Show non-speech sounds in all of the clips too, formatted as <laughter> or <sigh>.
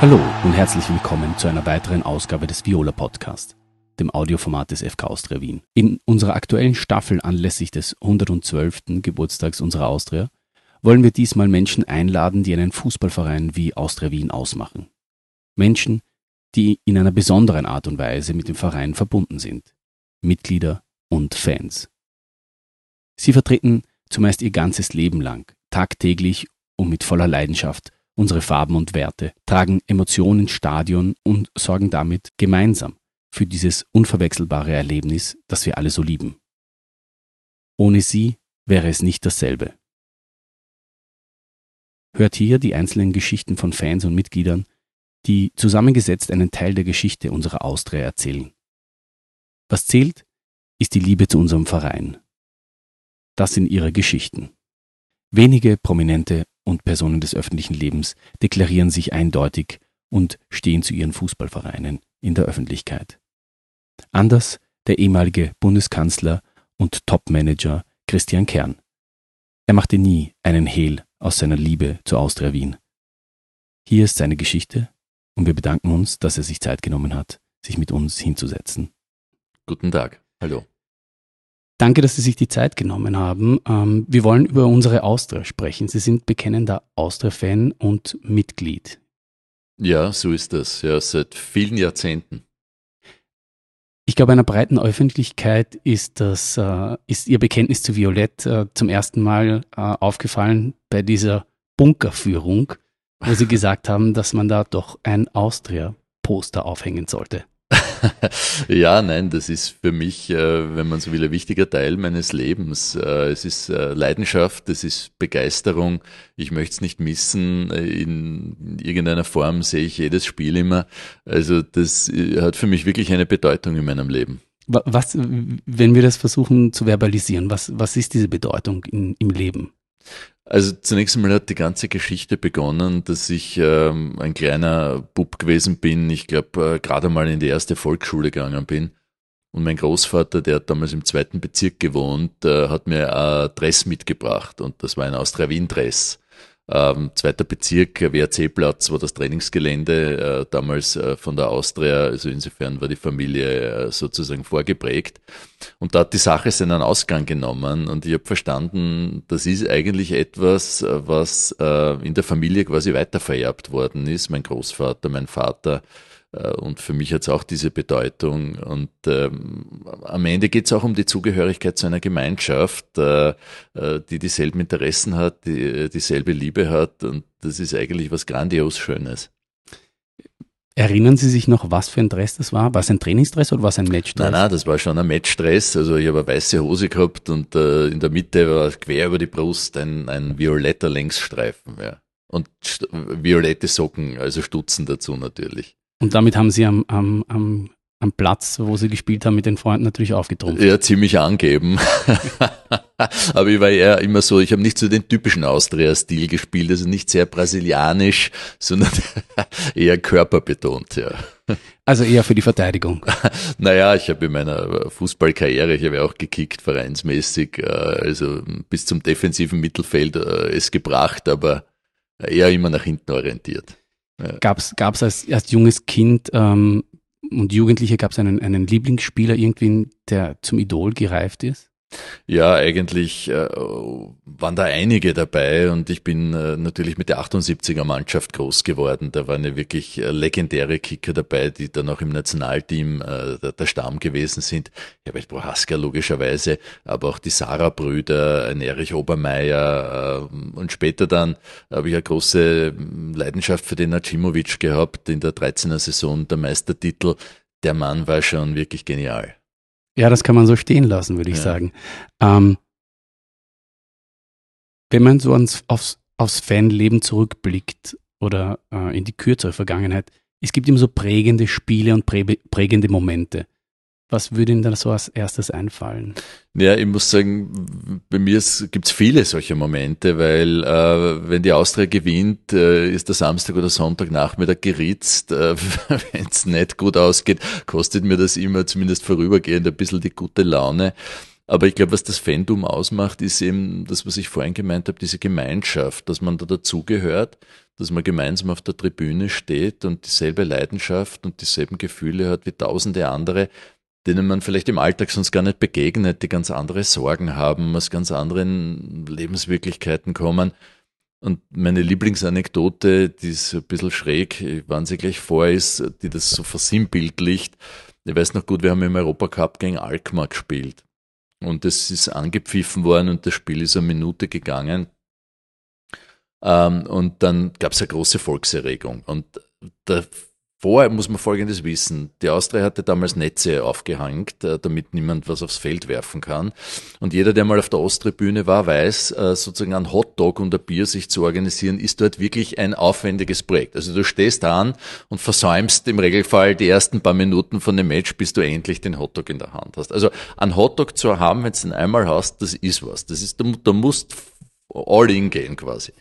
Hallo und herzlich willkommen zu einer weiteren Ausgabe des Viola Podcast, dem Audioformat des FK Austria Wien. In unserer aktuellen Staffel anlässlich des 112. Geburtstags unserer Austria wollen wir diesmal Menschen einladen, die einen Fußballverein wie Austria Wien ausmachen. Menschen, die in einer besonderen Art und Weise mit dem Verein verbunden sind. Mitglieder und Fans. Sie vertreten zumeist ihr ganzes Leben lang, tagtäglich und mit voller Leidenschaft unsere Farben und Werte, tragen Emotionen ins Stadion und sorgen damit gemeinsam für dieses unverwechselbare Erlebnis, das wir alle so lieben. Ohne sie wäre es nicht dasselbe. Hört hier die einzelnen Geschichten von Fans und Mitgliedern, die zusammengesetzt einen Teil der Geschichte unserer Austria erzählen. Was zählt, ist die Liebe zu unserem Verein. Das sind ihre Geschichten. Wenige Prominente und Personen des öffentlichen Lebens deklarieren sich eindeutig und stehen zu ihren Fußballvereinen in der Öffentlichkeit. Anders der ehemalige Bundeskanzler und Topmanager Christian Kern. Er machte nie einen Hehl aus seiner Liebe zu Austria Wien. Hier ist seine Geschichte und wir bedanken uns, dass er sich Zeit genommen hat, sich mit uns hinzusetzen. Guten Tag. Hallo. Danke, dass Sie sich die Zeit genommen haben. Ähm, wir wollen über unsere Austria sprechen. Sie sind bekennender Austria-Fan und Mitglied. Ja, so ist das. Ja, seit vielen Jahrzehnten. Ich glaube, einer breiten Öffentlichkeit ist das, äh, ist Ihr Bekenntnis zu Violett äh, zum ersten Mal äh, aufgefallen bei dieser Bunkerführung, wo Sie <laughs> gesagt haben, dass man da doch ein Austria-Poster aufhängen sollte. <laughs> ja, nein, das ist für mich, äh, wenn man so will, ein wichtiger Teil meines Lebens. Äh, es ist äh, Leidenschaft, es ist Begeisterung. Ich möchte es nicht missen. In irgendeiner Form sehe ich jedes Spiel immer. Also das hat für mich wirklich eine Bedeutung in meinem Leben. Was, wenn wir das versuchen zu verbalisieren, was, was ist diese Bedeutung in, im Leben? Also zunächst einmal hat die ganze Geschichte begonnen, dass ich ähm, ein kleiner Bub gewesen bin. Ich glaube, äh, gerade mal in die erste Volksschule gegangen bin. Und mein Großvater, der hat damals im zweiten Bezirk gewohnt, äh, hat mir ein Dress mitgebracht. Und das war ein Austria Wien Dress. Ähm, zweiter Bezirk, WRC-Platz war das Trainingsgelände äh, damals äh, von der Austria, also insofern war die Familie äh, sozusagen vorgeprägt. Und da hat die Sache seinen Ausgang genommen und ich habe verstanden, das ist eigentlich etwas, äh, was äh, in der Familie quasi weitervererbt worden ist. Mein Großvater, mein Vater, und für mich hat es auch diese Bedeutung. Und ähm, am Ende geht es auch um die Zugehörigkeit zu einer Gemeinschaft, äh, äh, die dieselben Interessen hat, die äh, dieselbe Liebe hat. Und das ist eigentlich was grandios Schönes. Erinnern Sie sich noch, was für ein Dress das war? War es ein Trainingsdress oder war es ein Matchdress? Nein, nein, das war schon ein Matchdress. Also ich habe eine weiße Hose gehabt und äh, in der Mitte war quer über die Brust ein, ein violetter Längsstreifen. Ja. Und violette Socken, also Stutzen dazu natürlich. Und damit haben sie am, am, am, am Platz, wo sie gespielt haben, mit den Freunden natürlich aufgetrumpft. Ja, ziemlich angeben. <laughs> Aber ich war eher immer so, ich habe nicht so den typischen Austria-Stil gespielt, also nicht sehr brasilianisch, sondern <laughs> eher körperbetont, ja. Also eher für die Verteidigung. <laughs> naja, ich habe in meiner Fußballkarriere, ich habe ja auch gekickt, vereinsmäßig, äh, also bis zum defensiven Mittelfeld äh, es gebracht, aber eher immer nach hinten orientiert. Ja. Gab es als, als junges Kind ähm, und Jugendliche, gab es einen, einen Lieblingsspieler irgendwie, der zum Idol gereift ist? Ja, eigentlich äh, waren da einige dabei und ich bin äh, natürlich mit der 78er Mannschaft groß geworden. Da waren ja wirklich äh, legendäre Kicker dabei, die dann auch im Nationalteam äh, der, der, Stamm gewesen sind. Herbert Prohaska logischerweise, aber auch die Sarah-Brüder, ein Erich Obermeier äh, und später dann habe ich eine große Leidenschaft für den Nacimovic gehabt in der 13er Saison, der Meistertitel. Der Mann war schon wirklich genial. Ja, das kann man so stehen lassen, würde ich ja. sagen. Ähm, wenn man so ans, aufs, aufs Fanleben zurückblickt oder äh, in die kürzere Vergangenheit, es gibt immer so prägende Spiele und prä prägende Momente. Was würde Ihnen da so als erstes einfallen? Ja, ich muss sagen, bei mir gibt es viele solche Momente, weil äh, wenn die Austria gewinnt, äh, ist der Samstag oder Sonntagnachmittag geritzt. Äh, <laughs> wenn es nicht gut ausgeht, kostet mir das immer zumindest vorübergehend ein bisschen die gute Laune. Aber ich glaube, was das Fandom ausmacht, ist eben das, was ich vorhin gemeint habe, diese Gemeinschaft, dass man da dazugehört, dass man gemeinsam auf der Tribüne steht und dieselbe Leidenschaft und dieselben Gefühle hat wie tausende andere, denen man vielleicht im Alltag sonst gar nicht begegnet, die ganz andere Sorgen haben, aus ganz anderen Lebenswirklichkeiten kommen. Und meine Lieblingsanekdote, die ist ein bisschen schräg, wann sie gleich vor ist, die das so versinnbildlicht. Ich weiß noch gut, wir haben im Europacup gegen Alkmaar gespielt. Und es ist angepfiffen worden und das Spiel ist eine Minute gegangen. Ähm, und dann gab es eine große Volkserregung. Und der Vorher muss man Folgendes wissen. Die Austria hatte damals Netze aufgehängt, äh, damit niemand was aufs Feld werfen kann. Und jeder, der mal auf der Osttribüne war, weiß, äh, sozusagen ein Hotdog und ein Bier sich zu organisieren, ist dort wirklich ein aufwendiges Projekt. Also du stehst an und versäumst im Regelfall die ersten paar Minuten von dem Match, bis du endlich den Hotdog in der Hand hast. Also ein Hotdog zu haben, wenn du den einmal hast, das ist was. Das ist, da musst all in gehen quasi.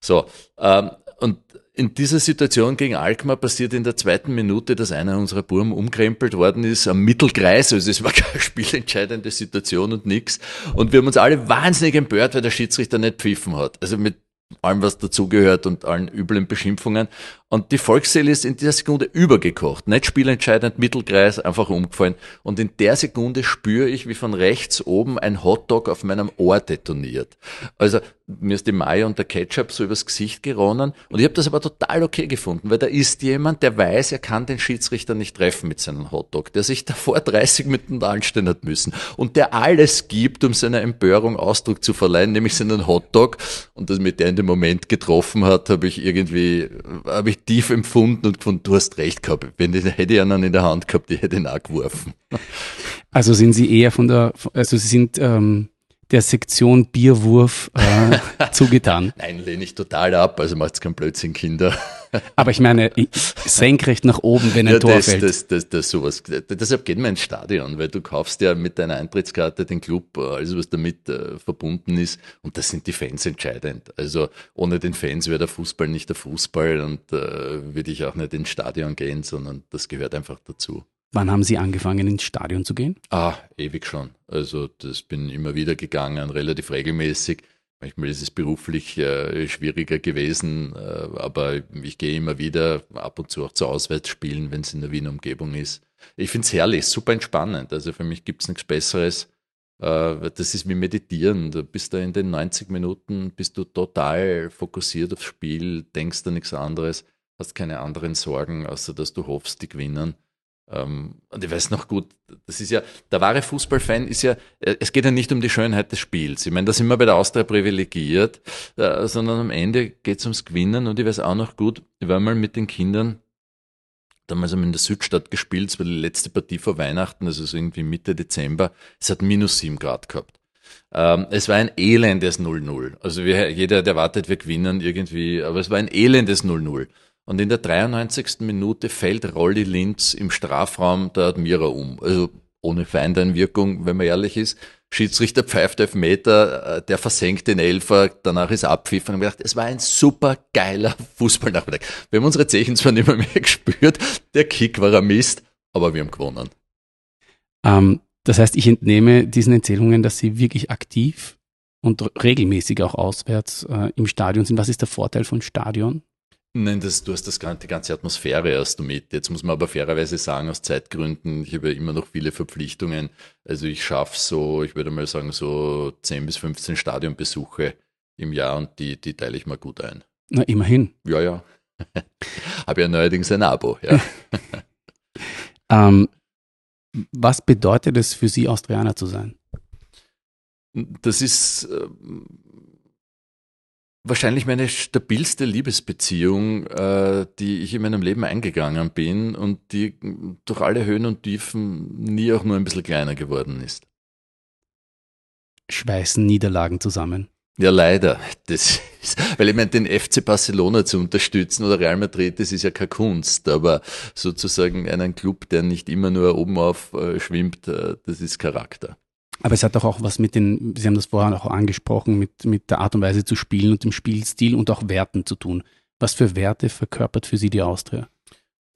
So, ähm, und in dieser Situation gegen Alkmaar passiert in der zweiten Minute, dass einer unserer Burm umkrempelt worden ist am Mittelkreis. Also es war <laughs> keine spielentscheidende Situation und nix. Und wir haben uns alle wahnsinnig empört, weil der Schiedsrichter nicht pfiffen hat. Also mit allem, was dazugehört und allen üblen Beschimpfungen. Und die Volksseele ist in dieser Sekunde übergekocht. Nicht spielentscheidend, Mittelkreis, einfach umgefallen. Und in der Sekunde spüre ich, wie von rechts oben ein Hotdog auf meinem Ohr detoniert. Also mir ist die Mayo und der Ketchup so übers Gesicht geronnen. Und ich habe das aber total okay gefunden, weil da ist jemand, der weiß, er kann den Schiedsrichter nicht treffen mit seinem Hotdog, der sich <laughs> davor 30 Minuten anstellen hat müssen und der alles gibt, um seiner Empörung Ausdruck zu verleihen, nämlich seinen Hotdog. Und das mit der in dem Moment getroffen hat, habe ich irgendwie, habe ich tief empfunden und gefunden, du hast recht gehabt. Wenn ich, hätte ich einen in der Hand gehabt, die hätte ihn auch geworfen. Also sind Sie eher von der, also Sie sind ähm, der Sektion Bierwurf äh, <laughs> zugetan? Nein, lehne ich total ab, also macht's keinen Blödsinn, Kinder. <laughs> Aber ich meine, senkrecht nach oben, wenn ein ja, Tor das, fällt. Das, das, das, sowas. Deshalb geht man ins Stadion, weil du kaufst ja mit deiner Eintrittskarte den Club, alles was damit äh, verbunden ist. Und das sind die Fans entscheidend. Also ohne den Fans wäre der Fußball nicht der Fußball und äh, würde ich auch nicht ins Stadion gehen, sondern das gehört einfach dazu. Wann haben Sie angefangen, ins Stadion zu gehen? Ah, ewig schon. Also das bin immer wieder gegangen, relativ regelmäßig. Manchmal ist es beruflich äh, schwieriger gewesen, äh, aber ich gehe immer wieder ab und zu auch zu Auswärtsspielen, wenn es in der Wiener Umgebung ist. Ich finde es herrlich, super entspannend. Also für mich gibt es nichts Besseres. Äh, das ist wie Meditieren. Du bist da in den 90 Minuten, bist du total fokussiert aufs Spiel, denkst da nichts anderes, hast keine anderen Sorgen, außer dass du hoffst, die gewinnen. Ähm, und ich weiß noch gut, das ist ja, der wahre Fußballfan ist ja, äh, es geht ja nicht um die Schönheit des Spiels. Ich meine, da sind wir bei der Austria privilegiert, äh, sondern am Ende geht es ums Gewinnen und ich weiß auch noch gut, ich war mal mit den Kindern, damals haben wir in der Südstadt gespielt, es war die letzte Partie vor Weihnachten, also so irgendwie Mitte Dezember, es hat minus sieben Grad gehabt. Ähm, es war ein elendes 0-0. Also wir, jeder, der wartet, wir gewinnen irgendwie, aber es war ein elendes 0-0. Und in der 93. Minute fällt Rolli Linz im Strafraum der Admira um. Also ohne Feindeinwirkung, wenn man ehrlich ist. Schiedsrichter pfeift elf Meter, äh, der versenkt den Elfer, danach ist Abpfiff und haben gedacht, es war ein super geiler <laughs> Fußballnachmittag. Wir haben unsere Zechen zwar nicht mehr, mehr gespürt, der Kick war ein Mist, aber wir haben gewonnen. Ähm, das heißt, ich entnehme diesen Erzählungen, dass Sie wirklich aktiv und regelmäßig auch auswärts äh, im Stadion sind. Was ist der Vorteil von Stadion? Nein, das, du hast das, die ganze Atmosphäre erst mit. Jetzt muss man aber fairerweise sagen, aus Zeitgründen, ich habe immer noch viele Verpflichtungen. Also ich schaffe so, ich würde mal sagen, so 10 bis 15 Stadionbesuche im Jahr und die, die teile ich mal gut ein. Na, immerhin. Ja, ja. <laughs> habe ja neuerdings ein Abo, ja. <laughs> <laughs> ähm, was bedeutet es für Sie, Austrianer zu sein? Das ist äh, wahrscheinlich meine stabilste Liebesbeziehung, äh, die ich in meinem Leben eingegangen bin und die durch alle Höhen und Tiefen nie auch nur ein bisschen kleiner geworden ist. Schweißen Niederlagen zusammen. Ja, leider. Das ist, weil ich meine, den FC Barcelona zu unterstützen oder Real Madrid, das ist ja keine Kunst, aber sozusagen einen Club, der nicht immer nur oben auf äh, schwimmt, äh, das ist Charakter. Aber es hat doch auch was mit den, Sie haben das vorher auch angesprochen, mit, mit der Art und Weise zu spielen und dem Spielstil und auch Werten zu tun. Was für Werte verkörpert für Sie die Austria?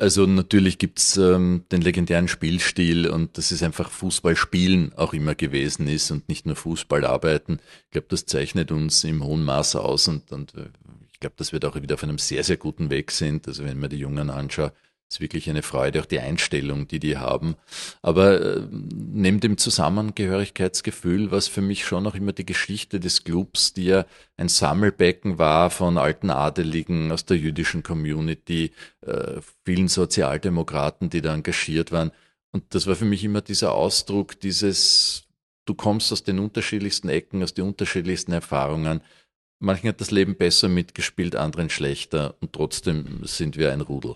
Also natürlich gibt's ähm, den legendären Spielstil und das ist einfach Fußball spielen auch immer gewesen ist und nicht nur Fußball arbeiten. Ich glaube, das zeichnet uns im hohen Maße aus und, und äh, Ich glaube, dass wir da auch wieder auf einem sehr, sehr guten Weg sind. Also wenn man die Jungen anschaut, ist wirklich eine Freude, auch die Einstellung, die die haben. Aber äh, neben dem Zusammengehörigkeitsgefühl war es für mich schon auch immer die Geschichte des Clubs, die ja ein Sammelbecken war von alten Adeligen aus der jüdischen Community, äh, vielen Sozialdemokraten, die da engagiert waren. Und das war für mich immer dieser Ausdruck dieses, du kommst aus den unterschiedlichsten Ecken, aus den unterschiedlichsten Erfahrungen. Manchen hat das Leben besser mitgespielt, anderen schlechter und trotzdem sind wir ein Rudel.